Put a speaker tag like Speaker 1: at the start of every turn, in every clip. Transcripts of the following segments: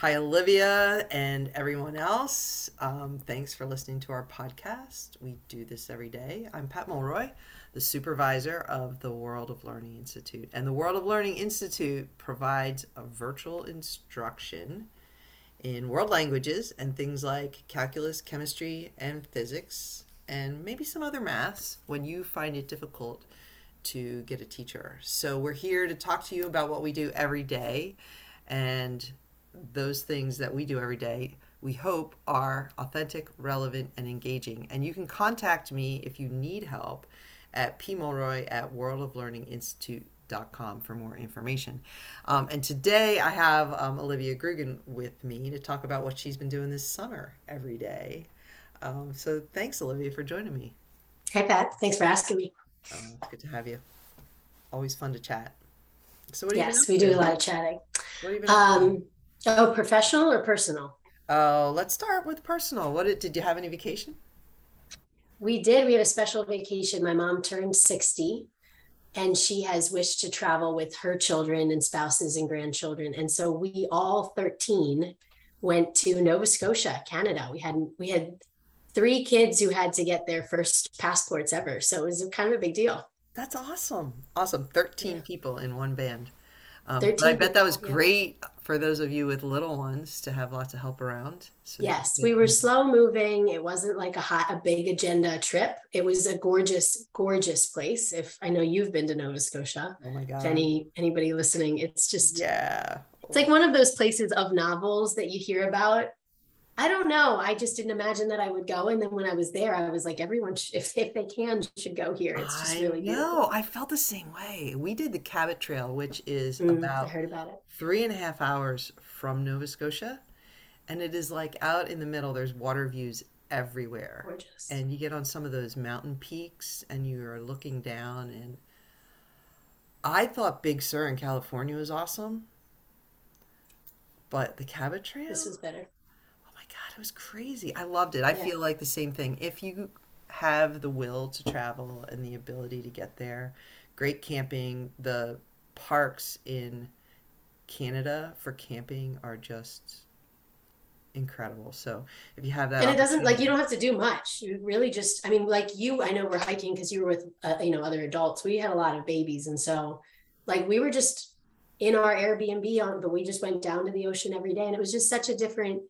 Speaker 1: Hi, Olivia, and everyone else. Um, thanks for listening to our podcast. We do this every day. I'm Pat Mulroy, the supervisor of the World of Learning Institute. And the World of Learning Institute provides a virtual instruction in world languages and things like calculus, chemistry, and physics, and maybe some other maths when you find it difficult to get a teacher. So we're here to talk to you about what we do every day and those things that we do every day we hope are authentic, relevant, and engaging. And you can contact me if you need help at pmulroy at worldoflearninginstitute.com for more information. Um, and today I have um, Olivia Grugan with me to talk about what she's been doing this summer every day. Um, so thanks, Olivia, for joining me.
Speaker 2: Hey, Pat. Thanks for asking me.
Speaker 1: Uh, it's good to have you. Always fun to chat.
Speaker 2: So, what do you think? yes, we do a lot of chatting. What have you been um, Oh, professional or personal?
Speaker 1: Oh, let's start with personal. What did, did you have any vacation?
Speaker 2: We did. We had a special vacation. My mom turned 60 and she has wished to travel with her children and spouses and grandchildren. And so we all 13 went to Nova Scotia, Canada. We had we had three kids who had to get their first passports ever. So it was kind of a big deal.
Speaker 1: That's awesome. Awesome. 13 yeah. people in one band. Um, I bet that was great for those of you with little ones to have lots of help around.
Speaker 2: So yes, we were slow moving. It wasn't like a hot, a big agenda trip. It was a gorgeous, gorgeous place. If I know you've been to Nova Scotia,
Speaker 1: oh my god,
Speaker 2: any anybody listening, it's just
Speaker 1: yeah,
Speaker 2: it's like one of those places of novels that you hear about I don't know. I just didn't imagine that I would go. And then when I was there, I was like, everyone, should, if, if they can, should go here. It's just really good.
Speaker 1: No, I felt the same way. We did the Cabot Trail, which is mm, about,
Speaker 2: I heard about it.
Speaker 1: three and a half hours from Nova Scotia. And it is like out in the middle, there's water views everywhere.
Speaker 2: Gorgeous.
Speaker 1: And you get on some of those mountain peaks and you're looking down. And I thought Big Sur in California was awesome. But the Cabot Trail?
Speaker 2: This is better
Speaker 1: God, it was crazy. I loved it. I yeah. feel like the same thing. If you have the will to travel and the ability to get there, great camping. The parks in Canada for camping are just incredible. So if you have that,
Speaker 2: and it doesn't like you don't have to do much. You really just, I mean, like you, I know we're hiking because you were with, uh, you know, other adults. We had a lot of babies, and so like we were just in our Airbnb on, but we just went down to the ocean every day, and it was just such a different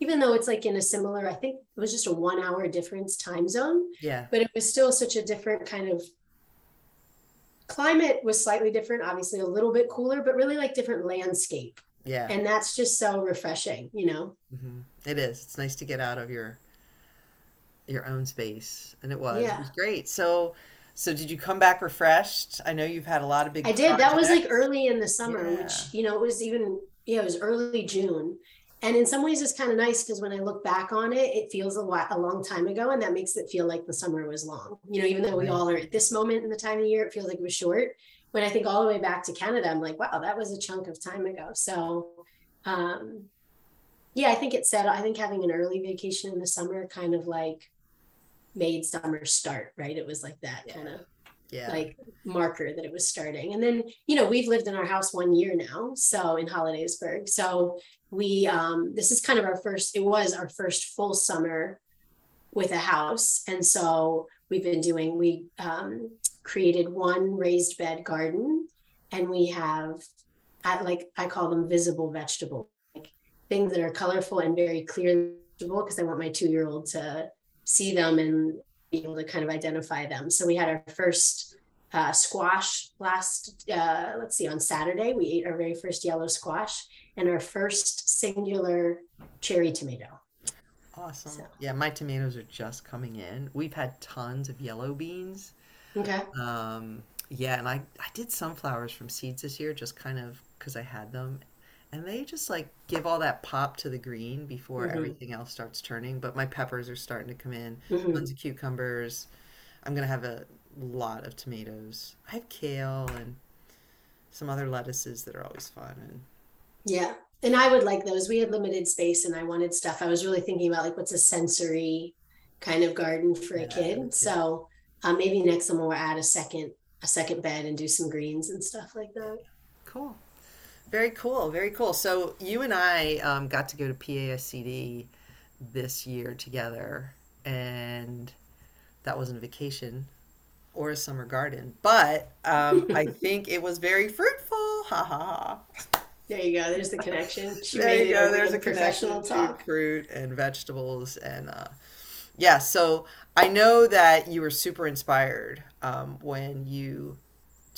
Speaker 2: even though it's like in a similar, I think it was just a one hour difference time zone.
Speaker 1: Yeah.
Speaker 2: But it was still such a different kind of climate was slightly different, obviously a little bit cooler, but really like different landscape.
Speaker 1: Yeah.
Speaker 2: And that's just so refreshing, you know?
Speaker 1: Mm-hmm. It is. It's nice to get out of your your own space. And it was.
Speaker 2: Yeah.
Speaker 1: It was great. So so did you come back refreshed? I know you've had a lot of big
Speaker 2: I did. Projects. That was like early in the summer, yeah. which, you know, it was even yeah, it was early June and in some ways it's kind of nice because when i look back on it it feels a lot a long time ago and that makes it feel like the summer was long. You know even though we all are at this moment in the time of year it feels like it was short. When i think all the way back to canada i'm like wow that was a chunk of time ago. So um yeah i think it said i think having an early vacation in the summer kind of like made summer start right? It was like that yeah. kind of
Speaker 1: yeah.
Speaker 2: like marker that it was starting. And then, you know, we've lived in our house one year now, so in Hollidaysburg. So we um this is kind of our first, it was our first full summer with a house. And so we've been doing, we um created one raised bed garden and we have like I call them visible vegetables, like things that are colorful and very clear because I want my two-year-old to see them and be able to kind of identify them. So we had our first uh, squash last, uh, let's see, on Saturday, we ate our very first yellow squash and our first singular cherry tomato.
Speaker 1: Awesome. So. Yeah, my tomatoes are just coming in. We've had tons of yellow beans.
Speaker 2: Okay.
Speaker 1: Um, yeah, and I, I did sunflowers from seeds this year just kind of because I had them and they just like give all that pop to the green before mm-hmm. everything else starts turning. But my peppers are starting to come in, mm-hmm. tons of cucumbers. I'm gonna have a lot of tomatoes. I have kale and some other lettuces that are always fun and
Speaker 2: yeah and i would like those we had limited space and i wanted stuff i was really thinking about like what's a sensory kind of garden for yeah, a kid so um, maybe next summer we'll add a second a second bed and do some greens and stuff like that
Speaker 1: cool Very cool. Very cool. So you and I um, got to go to PASCD this year together, and that wasn't a vacation or a summer garden, but um, I think it was very fruitful. Ha ha ha.
Speaker 2: There you go. There's the connection.
Speaker 1: She there you go. There's a connection to fruit and vegetables and uh, yeah. So I know that you were super inspired um, when you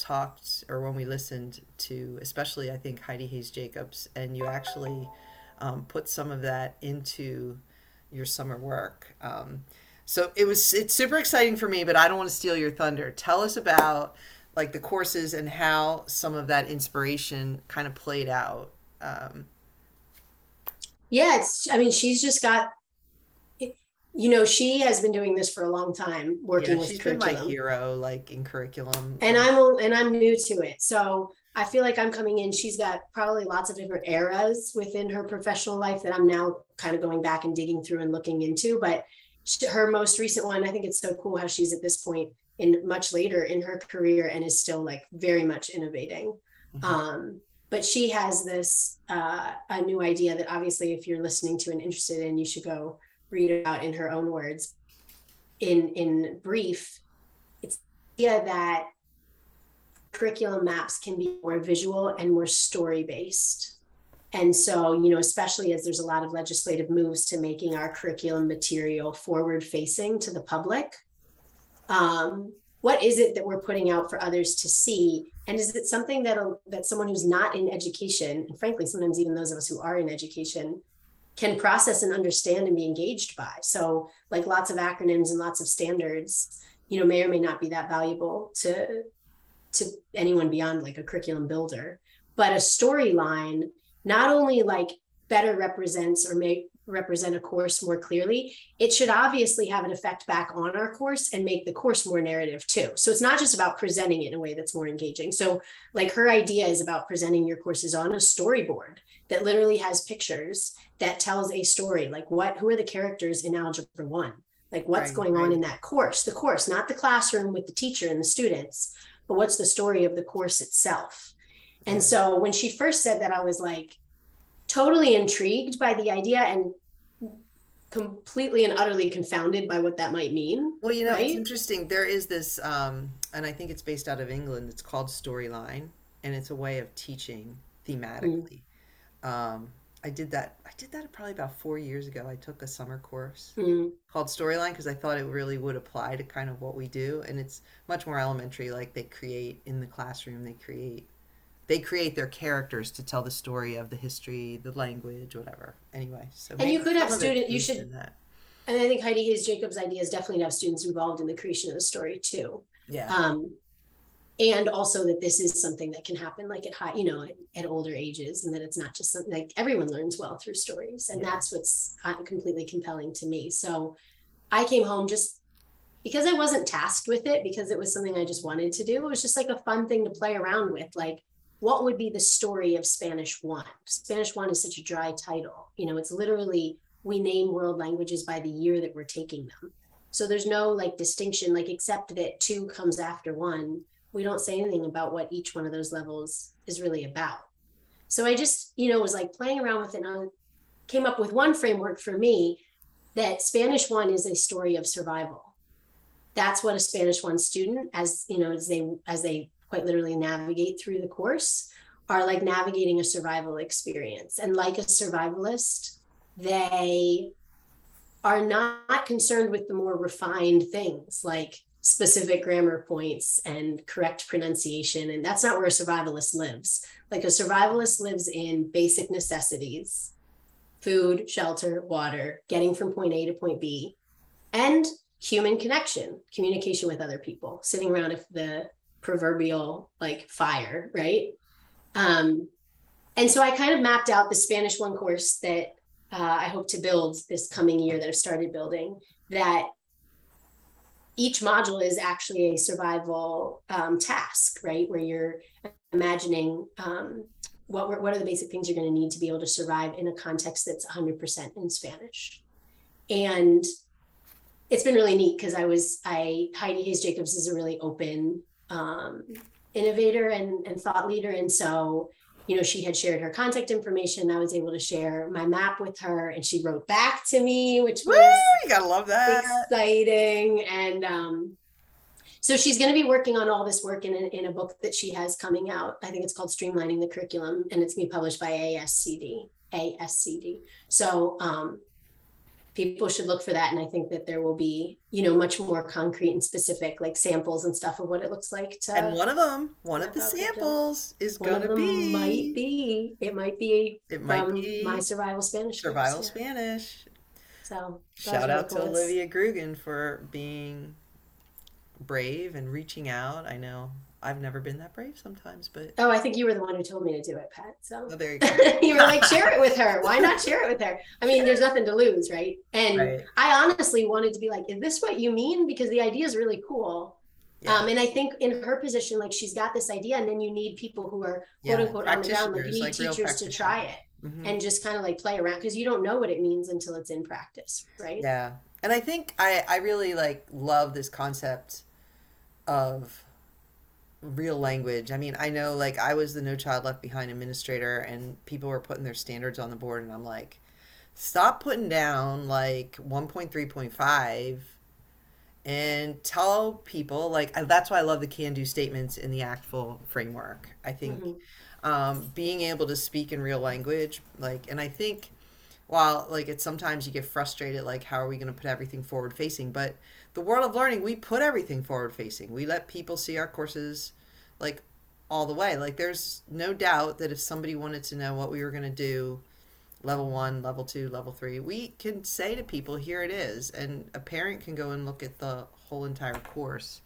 Speaker 1: talked or when we listened to, especially I think Heidi Hayes Jacobs, and you actually um, put some of that into your summer work. Um, so it was it's super exciting for me, but I don't want to steal your thunder. Tell us about like the courses and how some of that inspiration kind of played out. Um,
Speaker 2: yeah, it's. I mean, she's just got. You know, she has been doing this for a long time, working yeah, with she's curriculum.
Speaker 1: My hero, like in curriculum,
Speaker 2: and I'm and I'm new to it, so I feel like I'm coming in. She's got probably lots of different eras within her professional life that I'm now kind of going back and digging through and looking into. But her most recent one, I think it's so cool how she's at this point in much later in her career and is still like very much innovating. Mm-hmm. Um, but she has this uh, a new idea that obviously if you're listening to and interested in, you should go read about in her own words. In in brief, it's the idea that curriculum maps can be more visual and more story based. And so, you know, especially as there's a lot of legislative moves to making our curriculum material forward facing to the public, um, what is it that we're putting out for others to see? And is it something that, that someone who's not in education, and frankly, sometimes even those of us who are in education, can process and understand and be engaged by? So, like lots of acronyms and lots of standards, you know, may or may not be that valuable to to anyone beyond like a curriculum builder. But a storyline not only like better represents or may represent a course more clearly, it should obviously have an effect back on our course and make the course more narrative too. So it's not just about presenting it in a way that's more engaging. So, like her idea is about presenting your courses on a storyboard that literally has pictures that tells a story. Like, what, who are the characters in Algebra 1? Like, what's right, going right. on in that course? The course, not the classroom with the teacher and the students, but what's the story of the course itself? And so when she first said that, I was like totally intrigued by the idea and completely and utterly confounded by what that might mean.
Speaker 1: Well, you know, right? it's interesting. There is this, um, and I think it's based out of England. It's called Storyline, and it's a way of teaching thematically. Mm. Um, I did that. I did that probably about four years ago. I took a summer course mm. called Storyline because I thought it really would apply to kind of what we do, and it's much more elementary. Like they create in the classroom, they create they create their characters to tell the story of the history, the language, whatever. Anyway, so
Speaker 2: and you could have students. You should. And I think Heidi Hayes Jacobs' idea is definitely to have students involved in the creation of the story too.
Speaker 1: Yeah.
Speaker 2: Um, and also that this is something that can happen like at high, you know, at, at older ages, and that it's not just something like everyone learns well through stories, and yeah. that's what's completely compelling to me. So, I came home just because I wasn't tasked with it because it was something I just wanted to do. It was just like a fun thing to play around with, like what would be the story of Spanish One? Spanish One is such a dry title. You know, it's literally we name world languages by the year that we're taking them. So there's no like distinction, like except that two comes after one. We don't say anything about what each one of those levels is really about. So I just, you know, was like playing around with it and I came up with one framework for me that Spanish one is a story of survival. That's what a Spanish one student, as you know, as they as they quite literally navigate through the course are like navigating a survival experience. And like a survivalist, they are not concerned with the more refined things like specific grammar points and correct pronunciation. And that's not where a survivalist lives. Like a survivalist lives in basic necessities food, shelter, water, getting from point A to point B, and human connection, communication with other people, sitting around if the proverbial like fire, right? Um, and so I kind of mapped out the Spanish one course that uh, I hope to build this coming year that I've started building. That each module is actually a survival um, task, right? Where you're imagining um, what what are the basic things you're going to need to be able to survive in a context that's 100% in Spanish, and it's been really neat because I was I Heidi Hayes Jacobs is a really open um, innovator and, and thought leader. And so you know, she had shared her contact information. I was able to share my map with her, and she wrote back to me, which was
Speaker 1: Woo, you gotta love that.
Speaker 2: exciting. And um, so she's going to be working on all this work in a, in a book that she has coming out. I think it's called Streamlining the Curriculum, and it's going to be published by ASCD. ASCD. So um, people should look for that, and I think that there will be, you know, much more concrete and specific, like samples and stuff of what it looks like to.
Speaker 1: And one of them, one of the samples is gonna be
Speaker 2: might be. It might be
Speaker 1: it might be
Speaker 2: my survival Spanish. course,
Speaker 1: survival
Speaker 2: yeah.
Speaker 1: Spanish.
Speaker 2: So
Speaker 1: Shout out to Olivia Grugan for being brave and reaching out. I know I've never been that brave sometimes, but
Speaker 2: Oh, I think you were the one who told me to do it, Pat. So
Speaker 1: oh, there you go.
Speaker 2: you were like, share it with her. Why not share it with her? I mean, there's nothing to lose, right? And
Speaker 1: Right.
Speaker 2: I honestly wanted to be like, is this what you mean? Because the idea is really cool.
Speaker 1: Yeah.
Speaker 2: Um, and I think in her position, like she's got this idea, and then you need people who are quote
Speaker 1: Yeah,
Speaker 2: unquote on the ground, like you need
Speaker 1: like
Speaker 2: teachers to try it
Speaker 1: Mhm.
Speaker 2: and just kind of like play around because you don't know what it means until it's in practice, right?
Speaker 1: Yeah. And I think I, I really like love this concept of real language. I mean, I know like I was the No Child Left Behind administrator and people were putting their standards on the board and I'm like, stop putting down like 1.3.5 and tell people like that's why I love the can do statements in the ACTFL framework. I think
Speaker 2: Mhm.
Speaker 1: um, being able to speak in real language like and i think while like it's sometimes you get frustrated like how are we going to put everything forward facing? But the world of learning we put everything forward facing. We let people see our courses like all the way. Like there's no doubt that if somebody wanted to know what we were going to do level one level two level three we can say to people here it is. And a parent can go and look at the whole entire course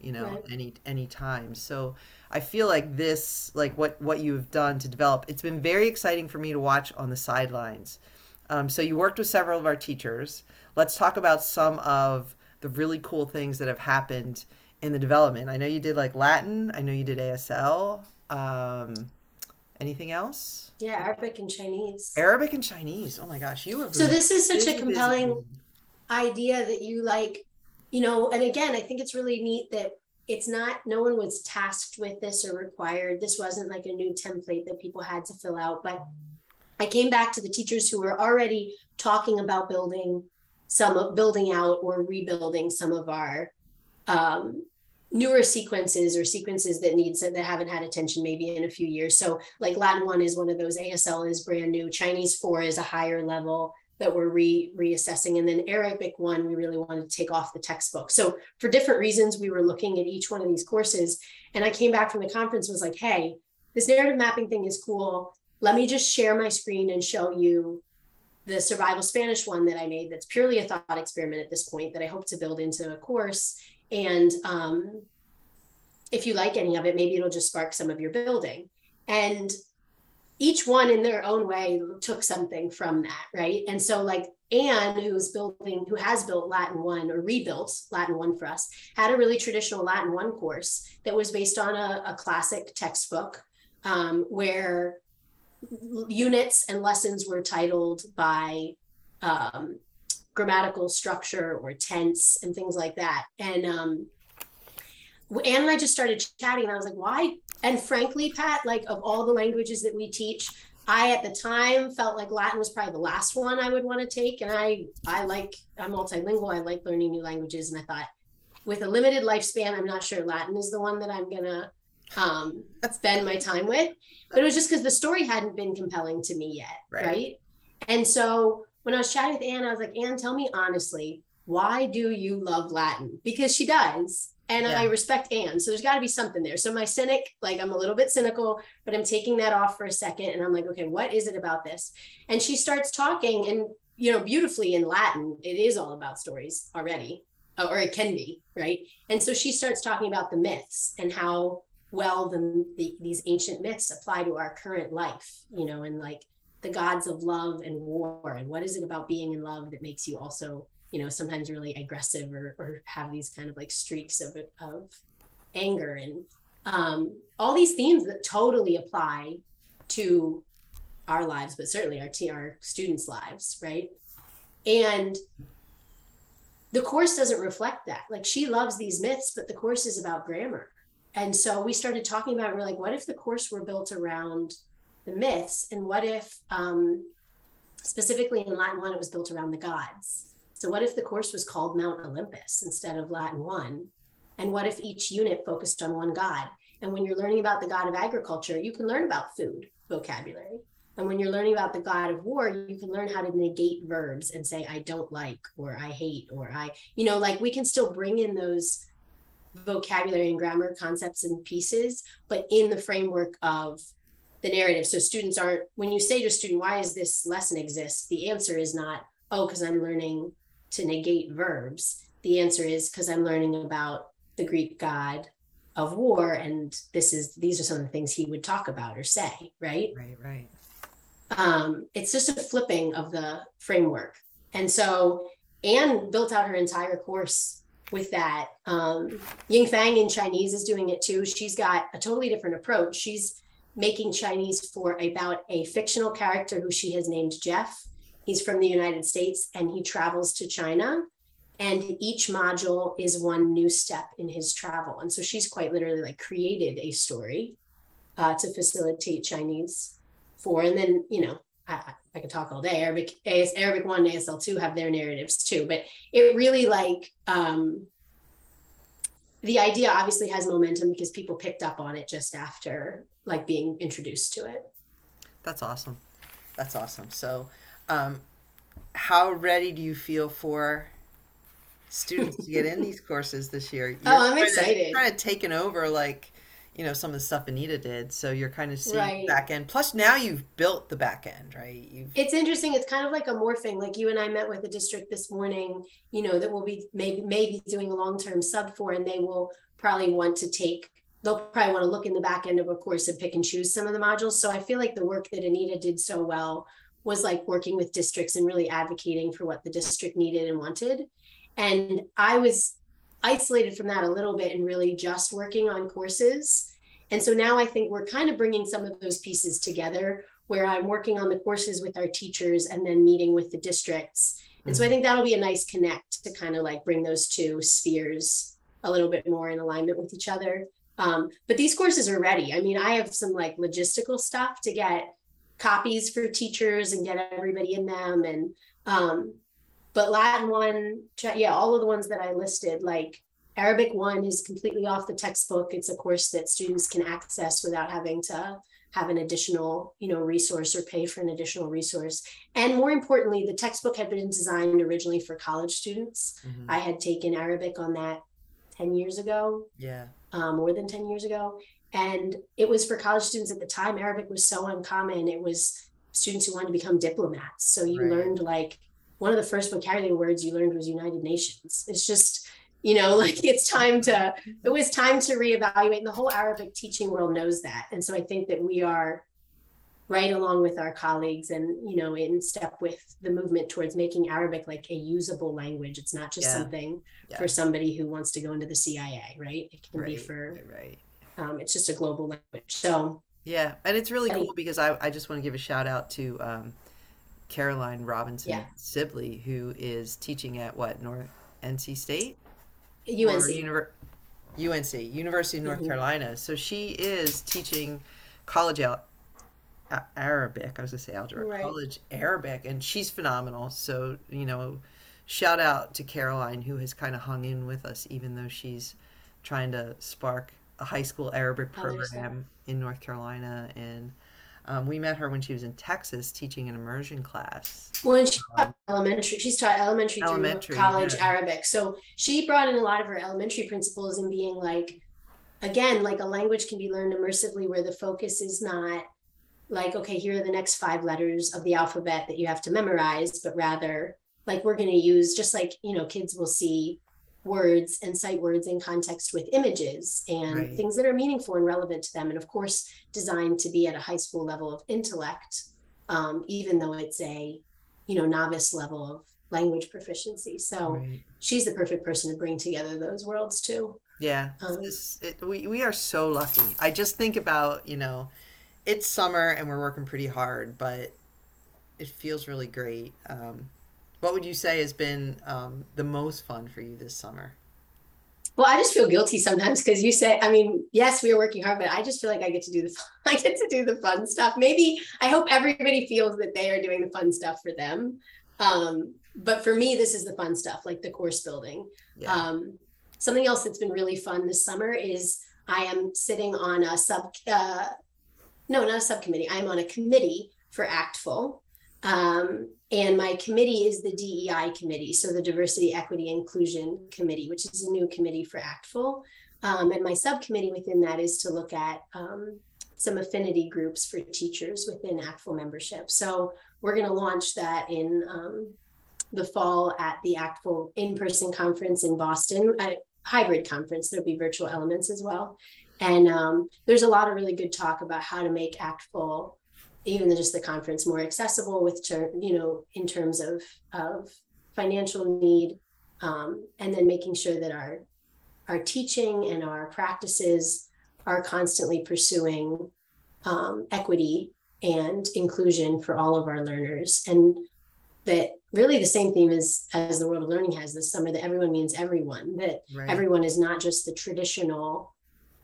Speaker 1: you know
Speaker 2: Right.
Speaker 1: any any time. So i feel like this like what what you've done to develop it's been very exciting for me to watch on the sidelines um, so you worked with several of our teachers let's talk about some of the really cool things that have happened in the development i know you did like latin i know you did asl um, anything else
Speaker 2: Yeah, Arabic and Chinese.
Speaker 1: arabic and chinese oh my gosh you have
Speaker 2: So this is such a compelling
Speaker 1: busy.
Speaker 2: idea that you like, you know, and again, I think it's really neat that it's not, no one was tasked with this or required. This wasn't like a new template that people had to fill out, but I came back to the teachers who were already talking about building some of building out or rebuilding some of our um, newer sequences or sequences that need that haven't had attention maybe in a few years. So like Latin one is one of those. ASL is brand new. Chinese four is a higher level that we're re reassessing, and then Arabic one we really wanted to take off the textbook. So for different reasons, we were looking at each one of these courses, and I came back from the conference was like, hey, this narrative mapping thing is cool. Let me just share my screen and show you the survival Spanish one that I made. That's purely a thought experiment at this point that I hope to build into a course. And um, if you like any of it, maybe it'll just spark some of your building. And each one in their own way took something from that, right? And so, like Anne, who's building, who has built Latin one or rebuilt Latin one for us, had a really traditional Latin one course that was based on a, a classic textbook um, where units and lessons were titled by um, grammatical structure or tense and things like that. And um, Anne and I just started chatting, and I was like, why? And frankly, Pat, like of all the languages that we teach, I at the time felt like Latin was probably the last one I would want to take. And I I like I'm multilingual. I like learning new languages. And I thought with a limited lifespan, I'm not sure Latin is the one that I'm gonna um spend my time with. But it was just because the story hadn't been compelling to me yet.
Speaker 1: Right.
Speaker 2: right? And so when I was chatting with Anne, I was like, Anne, tell me honestly, why do you love Latin? Because she does. And
Speaker 1: Yeah.
Speaker 2: I respect Anne. So there's got to be something there. So my cynic, like I'm a little bit cynical, but I'm taking that off for a second. And I'm like, okay, what is it about this? And she starts talking and, you know, beautifully in Latin, it is all about stories already, or it can be, right? And so she starts talking about the myths and how well the, the these ancient myths apply to our current life, you know, and like the gods of love and war. And what is it about being in love that makes you also you know sometimes really aggressive or, or have these kind of like streaks of, of anger and um, all these themes that totally apply to our lives but certainly our t- our students lives right and the course doesn't reflect that like she loves these myths but the course is about grammar and so we started talking about we're like what if the course were built around the myths and what if um, specifically in Latin 1 it was built around the gods. So what if the course was called Mount Olympus instead of Latin 1? And what if each unit focused on one god? And when you're learning about the god of agriculture, you can learn about food vocabulary. And when you're learning about the god of war, you can learn how to negate verbs and say, I don't like, or I hate, or I, you know, like we can still bring in those vocabulary and grammar concepts and pieces, but in the framework of the narrative. So students aren't, when you say to a student, why is this lesson exist? The answer is not, oh, because I'm learning to negate verbs. The answer is because I'm learning about the Greek god of war and this is these are some of the things he would talk about or say right
Speaker 1: right right
Speaker 2: um, it's just a flipping of the framework. And so Anne built out her entire course with that. Um, Ying Fang in Chinese is doing it too. She's got a totally different approach. She's making Chinese four about a fictional character who she has named Jeff. He's from the United States and he travels to China. And each module is one new step in his travel. And so she's quite literally like created a story uh, to facilitate Chinese for. And then, you know, I, I could talk all day. Arabic, AS, Arabic one, ASL two have their narratives too, but it really like um, the idea obviously has momentum because people picked up on it just after like being introduced to it.
Speaker 1: That's awesome. That's awesome. So, um, how ready do you feel for students to get in these courses this year? You're
Speaker 2: oh, I'm excited.
Speaker 1: Kind of taken over, like you know some of the stuff Anita did. So you're kind of seeing
Speaker 2: Right.
Speaker 1: back end. Plus now you've built the back end, right? You've
Speaker 2: It's interesting. It's kind of like a morphing. Like you and I met with the district this morning, you know, that will be maybe maybe doing a long-term sub for, and they will probably want to take, they'll probably want to look in the back end of a course and pick and choose some of the modules. So I feel like the work that Anita did so well was like working with districts and really advocating for what the district needed and wanted. And I was isolated from that a little bit and really just working on courses. And so now I think we're kind of bringing some of those pieces together where I'm working on the courses with our teachers and then meeting with the districts. And so I think that'll be a nice connect to kind of like bring those two spheres a little bit more in alignment with each other. Um, but these courses are ready. I mean, I have some like logistical stuff to get copies for teachers and get everybody in them. And um, but Latin one, yeah, all of the ones that I listed, like Arabic one is completely off the textbook. It's a course that students can access without having to have an additional, you know, resource or pay for an additional resource. And more importantly, the textbook had been designed originally for college students.
Speaker 1: Mhm.
Speaker 2: I had taken Arabic on that 10 years ago,
Speaker 1: yeah,
Speaker 2: um, more than 10 years ago. And it was for college students at the time. Arabic was so uncommon. It was students who wanted to become diplomats. So you
Speaker 1: Right.
Speaker 2: learned like one of the first vocabulary words you learned was United Nations. It's just, you know, like it's time to, it was time to reevaluate. And the whole Arabic teaching world knows that. And so I think that we are right along with our colleagues and, you know, in step with the movement towards making Arabic like a usable language. It's not just
Speaker 1: Yeah.
Speaker 2: something
Speaker 1: Yeah.
Speaker 2: for somebody who wants to go into the CIA, right? It can be for,
Speaker 1: right, right.
Speaker 2: um, it's just a global language. So,
Speaker 1: Yeah, and it's really
Speaker 2: I-
Speaker 1: cool because I, I just want to give a shout out to um, Caroline Robinson
Speaker 2: Yeah.
Speaker 1: Sibley, who is teaching at what North NC State
Speaker 2: UNC,
Speaker 1: Univer- UNC University of North
Speaker 2: Mhm.
Speaker 1: Carolina. So she is teaching college al- Arabic. I was gonna say algebra,
Speaker 2: Right.
Speaker 1: college Arabic, and she's phenomenal. So you know, shout out to Caroline who has kind of hung in with us, even though she's trying to spark a high school Arabic program in North Carolina, and um, we met her when she was in Texas teaching an immersion class.
Speaker 2: well, and she taught elementary, she's taught elementary,
Speaker 1: Um, Elementary,
Speaker 2: through college
Speaker 1: yeah.
Speaker 2: Arabic. So she brought in a lot of her elementary principles and being like, again, like a language can be learned immersively where the focus is not like, okay, here are the next five letters of the alphabet that you have to memorize, but rather like we're going to use just like, you know, kids will see words and sight words in context with images and
Speaker 1: Right.
Speaker 2: things that are meaningful and relevant to them. And of course, designed to be at a high school level of intellect, um, even though it's a, you know, novice level of language proficiency. So
Speaker 1: Right.
Speaker 2: she's the perfect person to bring together those worlds too.
Speaker 1: Yeah,
Speaker 2: Um,
Speaker 1: this, it, we we are so lucky. I just think about you know, it's summer and we're working pretty hard, but it feels really great. Um, what would you say has been um, the most fun for you this summer?
Speaker 2: Well, I just feel guilty sometimes because you say, I mean, yes, we are working hard, but I just feel like I get to do the I get to do the fun stuff. Maybe I hope everybody feels that they are doing the fun stuff for them. Um, but for me, this is the fun stuff, like the course building.
Speaker 1: Yeah.
Speaker 2: Um, something else that's been really fun this summer is I am sitting on a sub, uh, no, not a subcommittee. I'm on a committee for ACTFL. Um, and my committee is the DEI committee, so the Diversity, Equity, Inclusion Committee, which is a new committee for ACTFL. Um, and my subcommittee within that is to look at um, some affinity groups for teachers within ACTFL membership. So we're going to launch that in um, the fall at the ACTFL in-person conference in Boston, a hybrid conference. There'll be virtual elements as well. And um, there's a lot of really good talk about how to make ACTFL even just the conference more accessible with ter- you know in terms of of financial need um, and then making sure that our our teaching and our practices are constantly pursuing um, equity and inclusion for all of our learners and that really the same theme as as the world of learning has this summer that everyone means everyone that
Speaker 1: Right.
Speaker 2: everyone is not just the traditional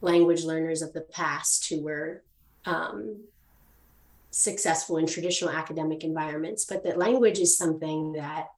Speaker 2: language learners of the past who were um, successful in traditional academic environments, but that language is something that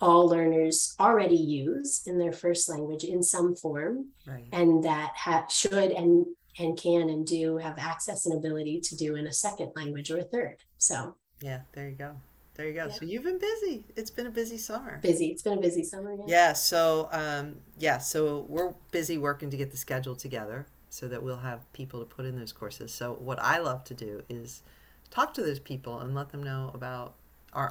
Speaker 2: all learners already use in their first language in some form,
Speaker 1: Right.
Speaker 2: and that ha- should and and can and do have access and ability to do in a second language or a third. So
Speaker 1: Yeah, there you go. There you go.
Speaker 2: Yeah.
Speaker 1: So you've been busy. It's been a busy summer.
Speaker 2: busy. It's been a busy summer. Yeah.
Speaker 1: Yeah, so um, yeah, so we're busy working to get the schedule together so that we'll have people to put in those courses. So what I love to do is talk to those people and let them know about our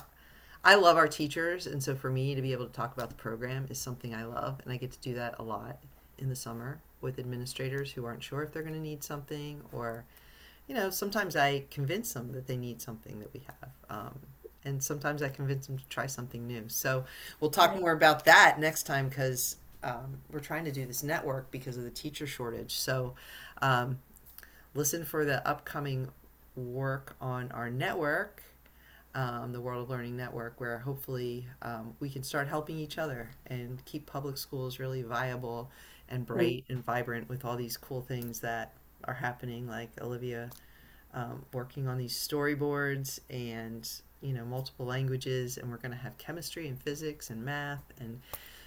Speaker 1: I love our teachers and so for me to be able to talk about the program is something I love and I get to do that a lot in the summer with administrators who aren't sure if they're going to need something or you know, sometimes I convince them that they need something that we have. Um, and sometimes I convince them to try something new. So we'll talk
Speaker 2: Right.
Speaker 1: more about that next time because um, we're trying to do this network because of the teacher shortage. So um, listen for the upcoming work on our network, um, the World of Learning Network, where hopefully um, we can start helping each other and keep public schools really viable and bright and vibrant with all these cool things that are happening, like Olivia um, working on these storyboards and you know multiple languages, and we're going to have chemistry and physics and math, and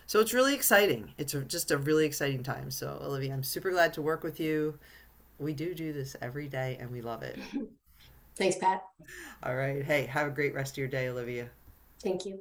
Speaker 1: so it's really exciting. It's a, just a really exciting time. So Olivia, I'm super glad to work with you. We do do this every day, and we love it.
Speaker 2: Thanks, Pat.
Speaker 1: All right, hey, have a great rest of your day, Olivia.
Speaker 2: Thank you.